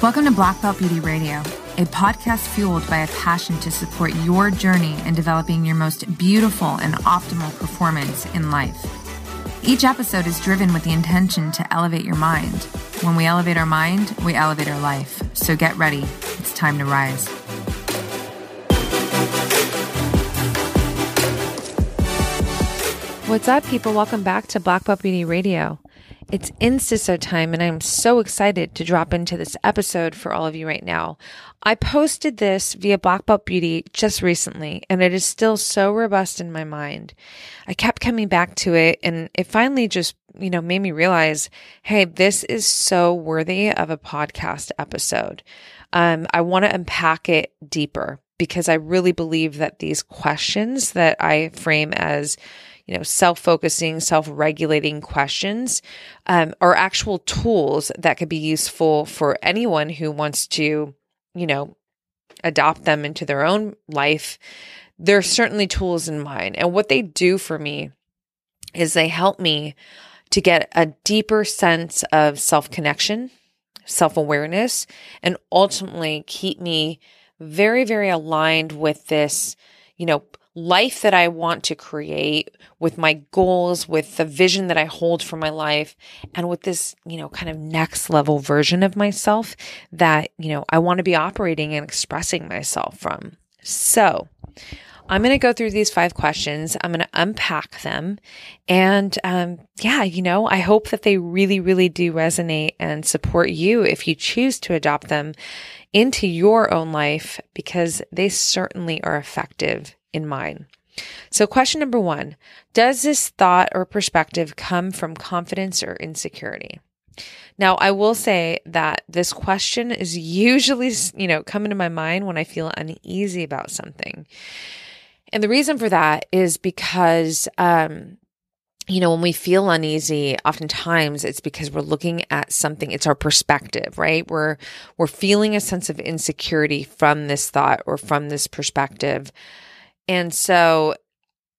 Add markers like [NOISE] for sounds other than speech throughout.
Welcome to Black Belt Beauty Radio, a podcast fueled by a passion to support your journey in developing your most beautiful and optimal performance in life. Each episode is driven with the intention to elevate your mind. When we elevate our mind, we elevate our life. So get ready. It's time to rise. What's up, people? Welcome back to Black Belt Beauty Radio. It's Instasode time, and I'm so excited to drop into this episode for all of you right now. I posted this via Black Belt Beauty just recently, and it is still so robust in my mind. I kept coming back to it, and it finally just, you know, made me realize, hey, this is so worthy of a podcast episode. Um, I want to unpack it deeper because I really believe that these questions that I frame as you know, self focusing, self regulating questions um, are actual tools that could be useful for anyone who wants to, you know, adopt them into their own life. There are certainly tools in mine. And what they do for me is they help me to get a deeper sense of self connection, self awareness, and ultimately keep me very, very aligned with this, you know, life that I want to create, with my goals, with the vision that I hold for my life, and with this, you know, kind of next level version of myself that, you know, I want to be operating and expressing myself from. So, I'm going to go through these five questions. I'm going to unpack them. And um, yeah, you know, I hope that they really, really do resonate and support you if you choose to adopt them into your own life because they certainly are effective in mind. So, question number one Does this thought or perspective come from confidence or insecurity? Now, I will say that this question is usually, you know, coming to my mind when I feel uneasy about something. And the reason for that is because, um, you know, when we feel uneasy, oftentimes it's because we're looking at something, it's our perspective, right? We're, we're feeling a sense of insecurity from this thought or from this perspective. And so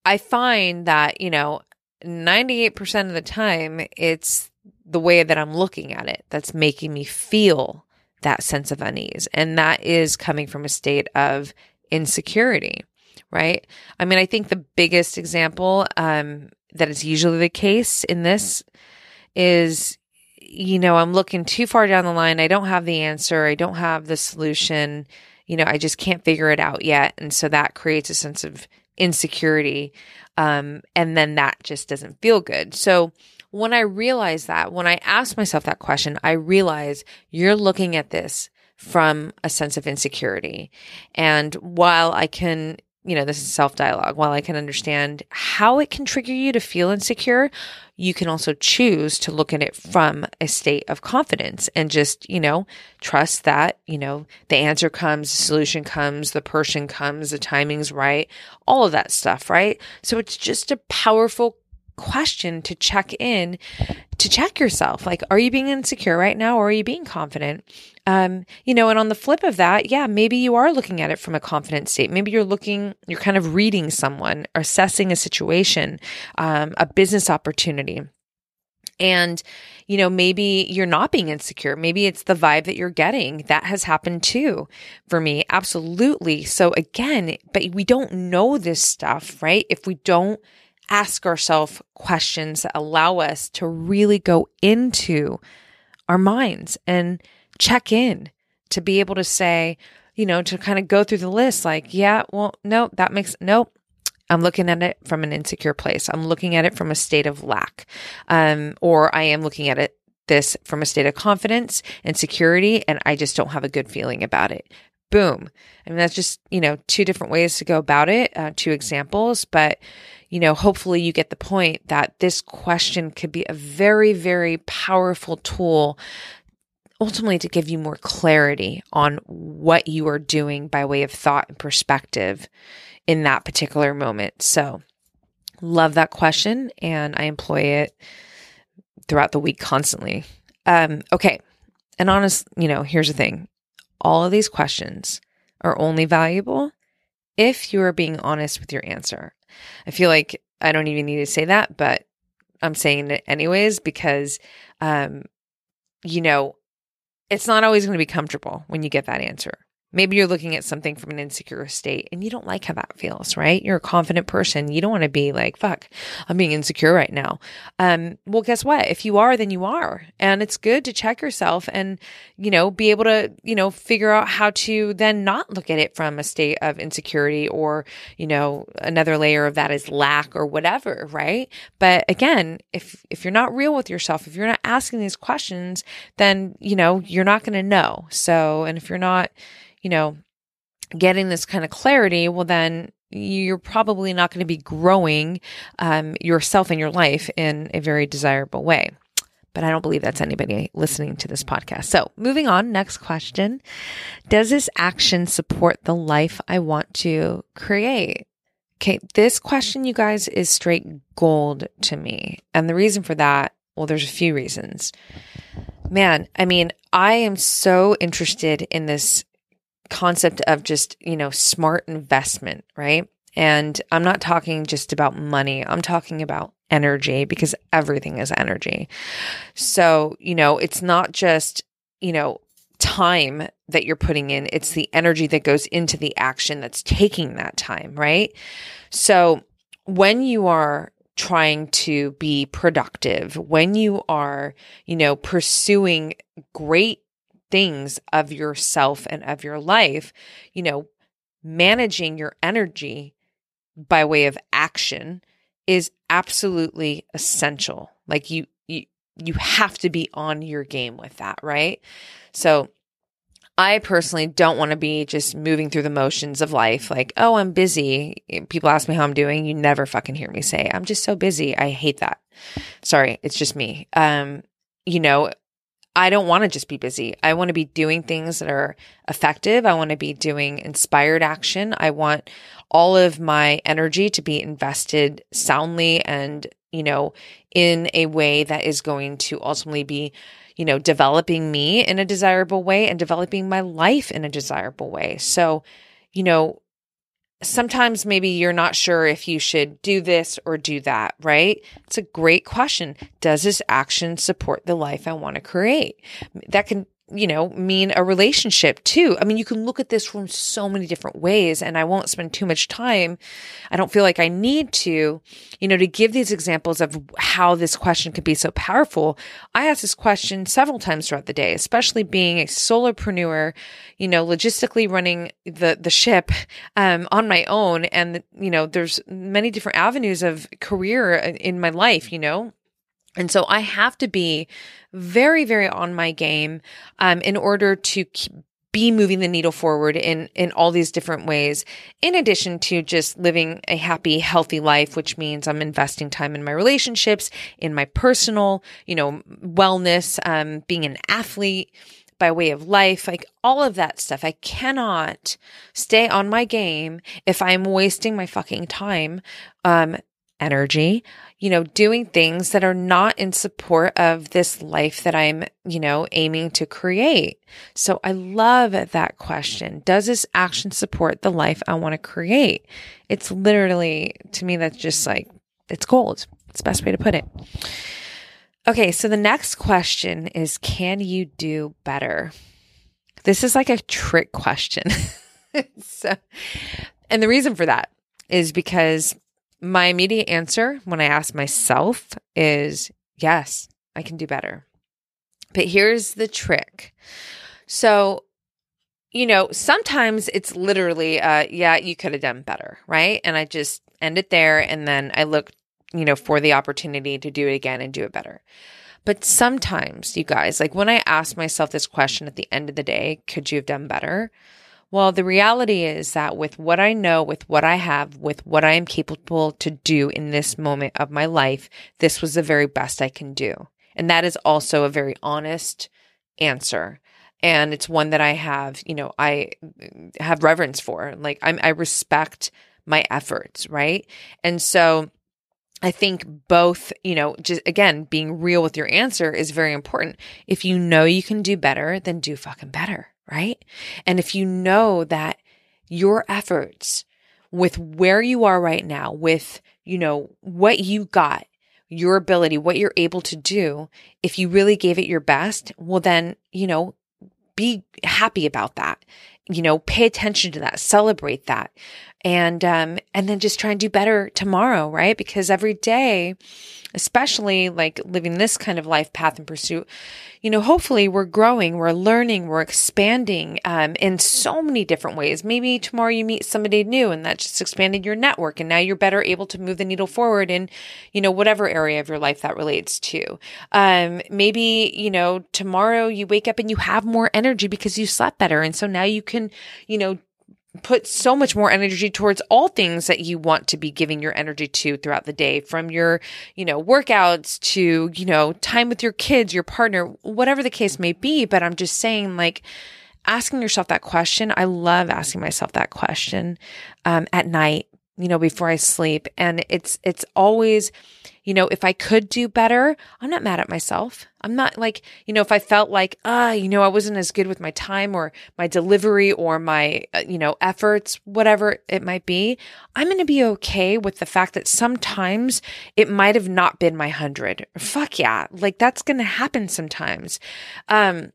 I find that, you know, 98% of the time, it's the way that I'm looking at it that's making me feel that sense of unease. And that is coming from a state of insecurity, right? I mean, I think the biggest example um, that is usually the case in this is, you know, I'm looking too far down the line. I don't have the answer. I don't have the solution you know, I just can't figure it out yet. And so that creates a sense of insecurity. Um, and then that just doesn't feel good. So when I realize that, when I ask myself that question, I realize you're looking at this from a sense of insecurity. And while I can you know, this is self dialogue. While I can understand how it can trigger you to feel insecure, you can also choose to look at it from a state of confidence and just, you know, trust that, you know, the answer comes, the solution comes, the person comes, the timing's right, all of that stuff, right? So it's just a powerful question to check in to check yourself. Like, are you being insecure right now or are you being confident? Um, you know, and on the flip of that, yeah, maybe you are looking at it from a confident state. Maybe you're looking, you're kind of reading someone, assessing a situation, um, a business opportunity. And, you know, maybe you're not being insecure. Maybe it's the vibe that you're getting. That has happened too for me. Absolutely. So again, but we don't know this stuff, right? If we don't ask ourselves questions that allow us to really go into our minds and check in to be able to say, you know, to kind of go through the list like, yeah, well, no, that makes, nope. I'm looking at it from an insecure place. I'm looking at it from a state of lack. Um, or I am looking at it this from a state of confidence and security, and I just don't have a good feeling about it. Boom. I mean, that's just, you know, two different ways to go about it, uh, two examples, but you know, hopefully you get the point that this question could be a very, very powerful tool ultimately to give you more clarity on what you are doing by way of thought and perspective in that particular moment. So, love that question and I employ it throughout the week constantly. Um, okay. And honest, you know, here's the thing all of these questions are only valuable if you are being honest with your answer. I feel like I don't even need to say that, but I'm saying it anyways because, um, you know, it's not always going to be comfortable when you get that answer. Maybe you're looking at something from an insecure state and you don't like how that feels, right? You're a confident person. You don't want to be like, fuck, I'm being insecure right now. Um, well, guess what? If you are, then you are. And it's good to check yourself and, you know, be able to, you know, figure out how to then not look at it from a state of insecurity or, you know, another layer of that is lack or whatever, right? But again, if, if you're not real with yourself, if you're not asking these questions, then, you know, you're not going to know. So, and if you're not, you know, getting this kind of clarity, well, then you're probably not going to be growing um, yourself in your life in a very desirable way. But I don't believe that's anybody listening to this podcast. So, moving on, next question Does this action support the life I want to create? Okay, this question, you guys, is straight gold to me. And the reason for that, well, there's a few reasons. Man, I mean, I am so interested in this concept of just, you know, smart investment, right? And I'm not talking just about money. I'm talking about energy because everything is energy. So, you know, it's not just, you know, time that you're putting in, it's the energy that goes into the action that's taking that time, right? So, when you are trying to be productive, when you are, you know, pursuing great things of yourself and of your life, you know, managing your energy by way of action is absolutely essential. Like you you you have to be on your game with that, right? So I personally don't want to be just moving through the motions of life like, oh, I'm busy. People ask me how I'm doing. You never fucking hear me say, I'm just so busy. I hate that. Sorry, it's just me. Um, you know, I don't want to just be busy. I want to be doing things that are effective. I want to be doing inspired action. I want all of my energy to be invested soundly and, you know, in a way that is going to ultimately be, you know, developing me in a desirable way and developing my life in a desirable way. So, you know, sometimes maybe you're not sure if you should do this or do that, right? It's a great question. Does this action support the life I want to create? That can you know, mean a relationship too. I mean, you can look at this from so many different ways and I won't spend too much time. I don't feel like I need to, you know, to give these examples of how this question could be so powerful. I ask this question several times throughout the day, especially being a solopreneur, you know, logistically running the, the ship, um, on my own. And, you know, there's many different avenues of career in my life, you know, and so I have to be very, very on my game um, in order to keep, be moving the needle forward in in all these different ways in addition to just living a happy healthy life which means i'm investing time in my relationships in my personal you know wellness um, being an athlete by way of life like all of that stuff. I cannot stay on my game if i'm wasting my fucking time um, energy, you know, doing things that are not in support of this life that I'm, you know, aiming to create. So I love that question. Does this action support the life I want to create? It's literally, to me, that's just like, it's gold. It's the best way to put it. Okay, so the next question is Can you do better? This is like a trick question. [LAUGHS] so, and the reason for that is because my immediate answer when I ask myself is yes, I can do better. But here's the trick. So, you know, sometimes it's literally, uh, yeah, you could have done better, right? And I just end it there. And then I look, you know, for the opportunity to do it again and do it better. But sometimes, you guys, like when I ask myself this question at the end of the day, could you have done better? Well, the reality is that with what I know, with what I have, with what I am capable to do in this moment of my life, this was the very best I can do. And that is also a very honest answer. And it's one that I have, you know, I mm, have reverence for. Like I'm, I respect my efforts, right? And so I think both, you know, just again, being real with your answer is very important. If you know you can do better, then do fucking better right? And if you know that your efforts with where you are right now, with, you know, what you got, your ability, what you're able to do, if you really gave it your best, well, then, you know, be happy about that. You know, pay attention to that, celebrate that. And, um, and then just try and do better tomorrow, right? Because every day, especially like living this kind of life path and pursuit, you know, hopefully we're growing, we're learning, we're expanding um, in so many different ways. Maybe tomorrow you meet somebody new and that just expanded your network and now you're better able to move the needle forward in, you know, whatever area of your life that relates to. Um, maybe, you know, tomorrow you wake up and you have more energy because you slept better. And so now you can, you know, put so much more energy towards all things that you want to be giving your energy to throughout the day from your you know workouts to you know time with your kids your partner whatever the case may be. But i'm just saying like asking yourself that question i love asking myself that question um, at night you know before i sleep and it's it's always you know, if I could do better, I'm not mad at myself. I'm not like, you know, if I felt like, ah, uh, you know, I wasn't as good with my time or my delivery or my, uh, you know, efforts, whatever it might be, I'm going to be okay with the fact that sometimes it might have not been my hundred. Fuck yeah. Like that's going to happen sometimes. Um,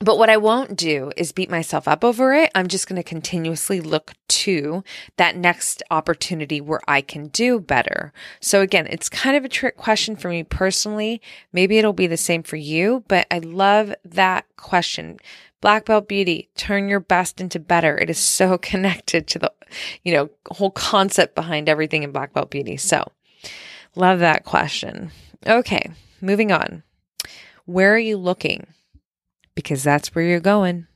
but what I won't do is beat myself up over it. I'm just going to continuously look to that next opportunity where I can do better. So again, it's kind of a trick question for me personally. Maybe it'll be the same for you, but I love that question. Black belt beauty, turn your best into better. It is so [LAUGHS] connected to the, you know, whole concept behind everything in black belt beauty. So love that question. Okay, moving on. Where are you looking? Because that's where you're going.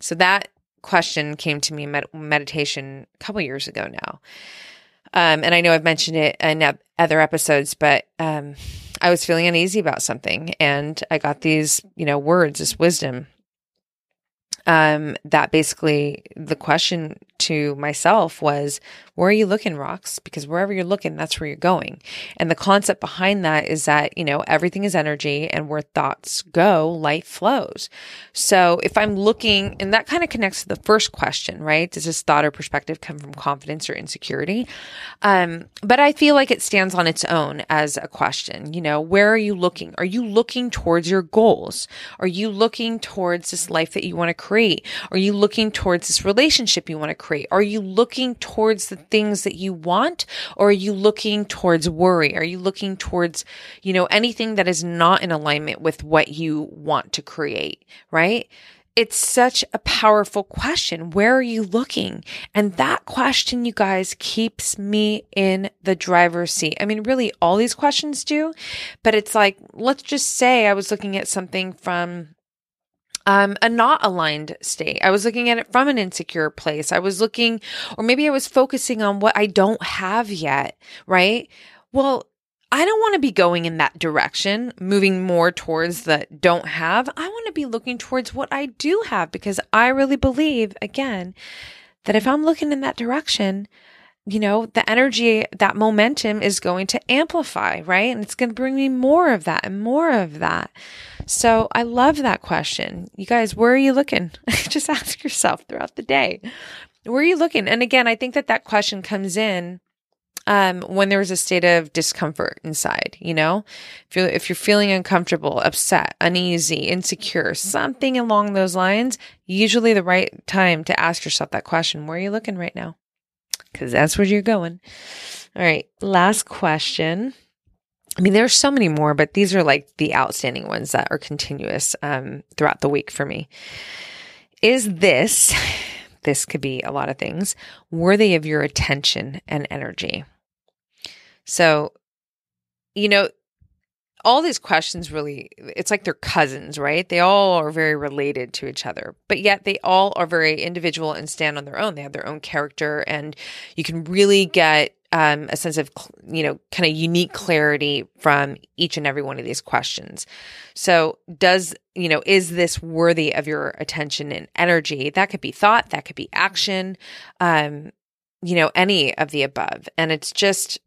So that question came to me in med- meditation a couple years ago now. Um, and I know I've mentioned it in other episodes, but um, I was feeling uneasy about something, and I got these, you know, words, this wisdom. Um, that basically the question to myself was, where are you looking, Rox? Because wherever you're looking, that's where you're going. And the concept behind that is that, you know, everything is energy and where thoughts go, light flows. So if I'm looking, and that kind of connects to the first question, right? Does this thought or perspective come from confidence or insecurity? Um, but I feel like it stands on its own as a question. You know, where are you looking? Are you looking towards your goals? Are you looking towards this life that you want to create? Are you looking towards this relationship you want to create? Are you looking towards the things that you want or are you looking towards worry? Are you looking towards, you know, anything that is not in alignment with what you want to create, right? It's such a powerful question. Where are you looking? And that question, you guys, keeps me in the driver's seat. I mean, really, all these questions do, but it's like, let's just say I was looking at something from um, a not aligned state. I was looking at it from an insecure place. I was looking, or maybe I was focusing on what I don't have yet, right? Well, I don't want to be going in that direction, moving more towards the don't have. I want to be looking towards what I do have because I really believe, again, that if I'm looking in that direction, you know, the energy, that momentum is going to amplify, right? And it's going to bring me more of that and more of that. So I love that question. You guys, where are you looking? [LAUGHS] Just ask yourself throughout the day. Where are you looking? And again, I think that that question comes in um, when there's a state of discomfort inside, you know, if you're, if you're feeling uncomfortable, upset, uneasy, insecure, something along those lines, usually the right time to ask yourself that question. Where are you looking right now? Because that's where you're going. All right, last question. I mean, there's so many more, but these are like the outstanding ones that are continuous um, throughout the week for me. Is this, this could be a lot of things, worthy of your attention and energy? So, you know, all these questions really it's like they're cousins right? They all are very related to each other but yet they all are very individual and stand on their own. They have their own character and you can really get um, a sense of you know kind of unique clarity from each and every one of these questions. So does you know is this worthy of your attention and energy? That could be thought that could be action um you know any of the above. And it's just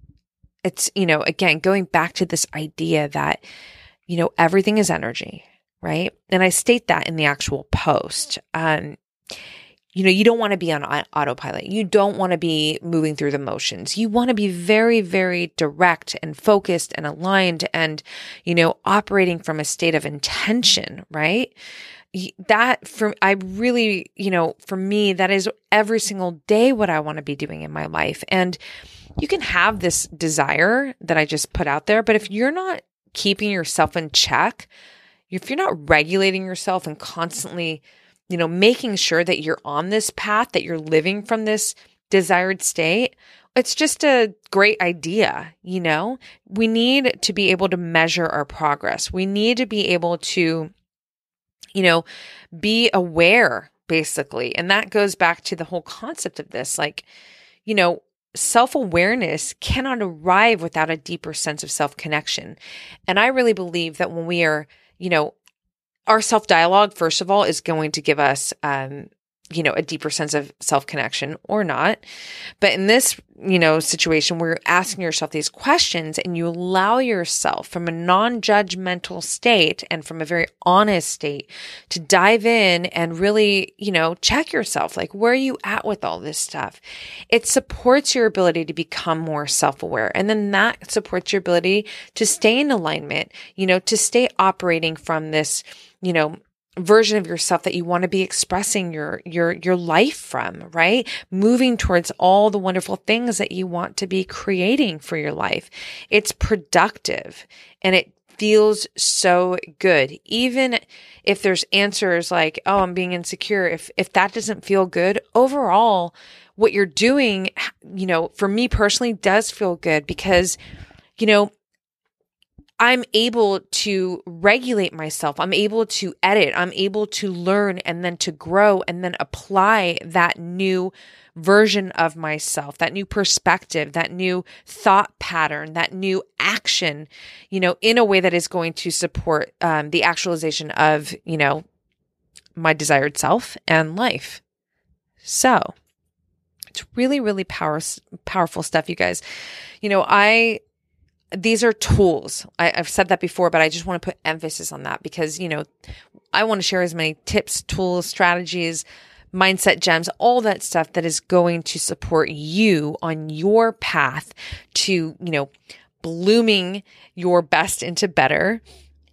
it's, you know, again, going back to this idea that, you know, everything is energy, right? And I state that in the actual post. Um, you know, you don't want to be on autopilot. You don't want to be moving through the motions. You want to be very, very direct and focused and aligned and, you know, operating from a state of intention, right? That for, I really, you know, for me, that is every single day what I want to be doing in my life. And you can have this desire that I just put out there, but if you're not keeping yourself in check, if you're not regulating yourself and constantly, you know, making sure that you're on this path, that you're living from this desired state, it's just a great idea, you know? We need to be able to measure our progress. We need to be able to, you know, be aware, basically. And that goes back to the whole concept of this. Like, you know, self awareness cannot arrive without a deeper sense of self connection. And I really believe that when we are, you know, our self dialogue, first of all, is going to give us, um, you know, a deeper sense of self connection or not. But in this, you know, situation where you're asking yourself these questions and you allow yourself from a non judgmental state and from a very honest state to dive in and really, you know, check yourself. Like, where are you at with all this stuff? It supports your ability to become more self aware. And then that supports your ability to stay in alignment, you know, to stay operating from this, you know, version of yourself that you want to be expressing your your your life from right? Moving towards all the wonderful things that you want to be creating for your life. It's productive and it feels so good. Even if there's answers like oh i'm being insecure if if that doesn't feel good overall what you're doing you know for me personally does feel good because you know I'm able to regulate myself. I'm able to edit. I'm able to learn and then to grow and then apply that new version of myself, that new perspective, that new thought pattern, that new action, you know, in a way that is going to support um, the actualization of, you know, my desired self and life. So it's really, really power, powerful stuff, you guys. You know, I these are tools. I, have said that before, but I just want to put emphasis on that because, you know, I want to share as many tips, tools, strategies, mindset gems, all that stuff that is going to support you on your path to, you know, blooming your best into better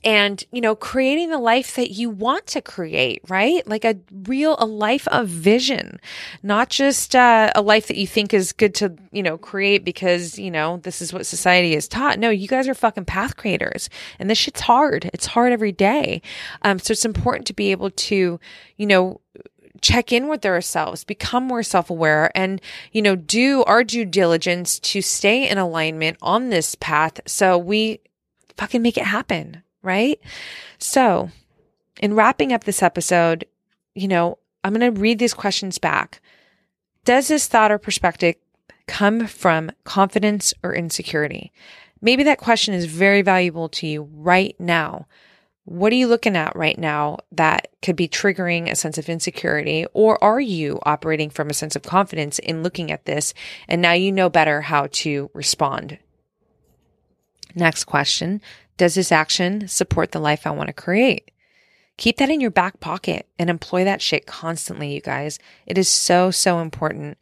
and you know creating the life that you want to create right? Like a real a life of vision not just uh, a life that you think is good to you know create because you know this is what society is taught. No you guys are fucking path creators and this shit's hard. It's hard every day. Um, so it's important to be able to you know check in with ourselves, become more self aware, and, you know, do our due diligence to stay in alignment on this path so we fucking make it happen right? So, in wrapping up this episode, you know, I'm going to read these questions back. Does this thought or perspective come from confidence or insecurity? Maybe that question is very valuable to you right now. What are you looking at right now that could be triggering a sense of insecurity? Or are you operating from a sense of confidence in looking at this and now you know better how to respond? Next question does this action support the life I want to create? Keep that in your back pocket and employ that shit constantly, you guys. It is so, so important.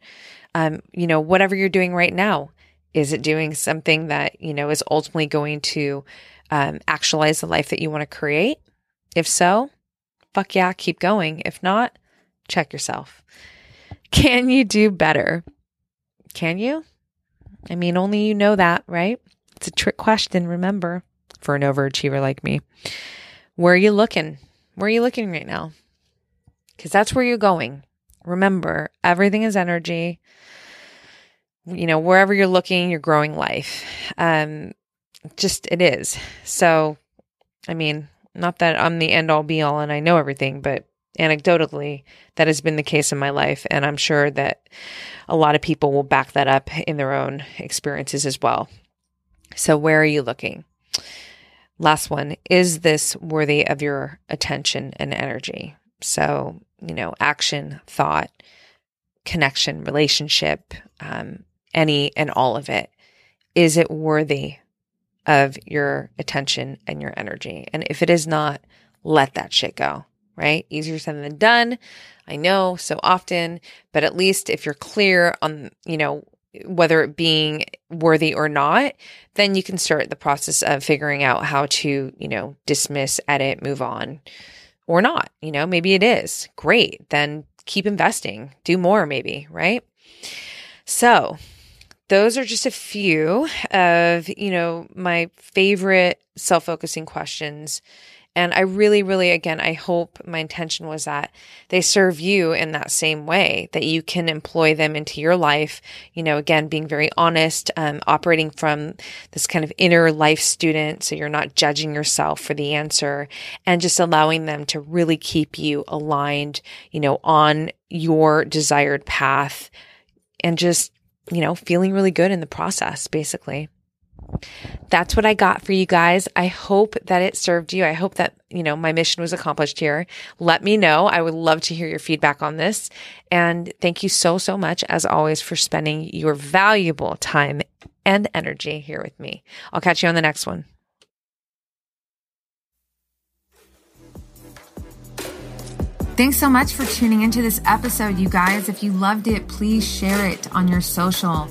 Um, you know, whatever you're doing right now, is it doing something that, you know, is ultimately going to um, actualize the life that you want to create? If so, fuck yeah, keep going. If not, check yourself. Can you do better? Can you? I mean, only you know that, right? It's a trick question, remember for an overachiever like me. Where are you looking? Where are you looking right now? Because that's where you're going. Remember, everything is energy. You know, wherever you're looking, you're growing life. Um, just it is. So, I mean, not that I'm the end all be all and I know everything, but anecdotally, that has been the case in my life. And I'm sure that a lot of people will back that up in their own experiences as well. So, where are you looking? Last one is this worthy of your attention and energy? So, you know, action, thought, connection, relationship, um, any and all of it. Is it worthy of your attention and your energy? And if it is not, let that shit go. right? Easier said than done. I know so often, but at least if you're clear on, you know, whether it being worthy or not, then you can start the process of figuring out how to, you know, dismiss, edit, move on or not. You know, maybe it is. Great. Then keep investing, do more, maybe, right? So, those are just a few of, you know, my favorite self focusing questions and I really, really, again, I hope my intention was that they serve you in that same way, that you can employ them into your life. You know, again, being very honest, um, operating from this kind of inner life student. So you're not judging yourself for the answer and just allowing them to really keep you aligned, you know, on your desired path and just, you know, feeling really good in the process, basically that's what I got for you guys. I hope that it served you. I hope that, you know, my mission was accomplished here. Let me know. I would love to hear your feedback on this. And thank you so, so much, as always, for spending your valuable time and energy here with me. I'll catch you on the next one. Thanks so much for tuning into this episode, you guys. If you loved it, please share it on your social.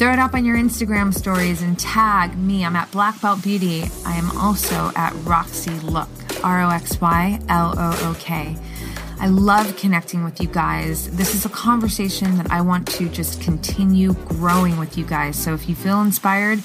Throw it up on your Instagram stories and tag me. I'm at Black Belt Beauty. I am also at Roxy Look, R O X Y L O O K. I love connecting with you guys. This is a conversation that I want to just continue growing with you guys. So if you feel inspired,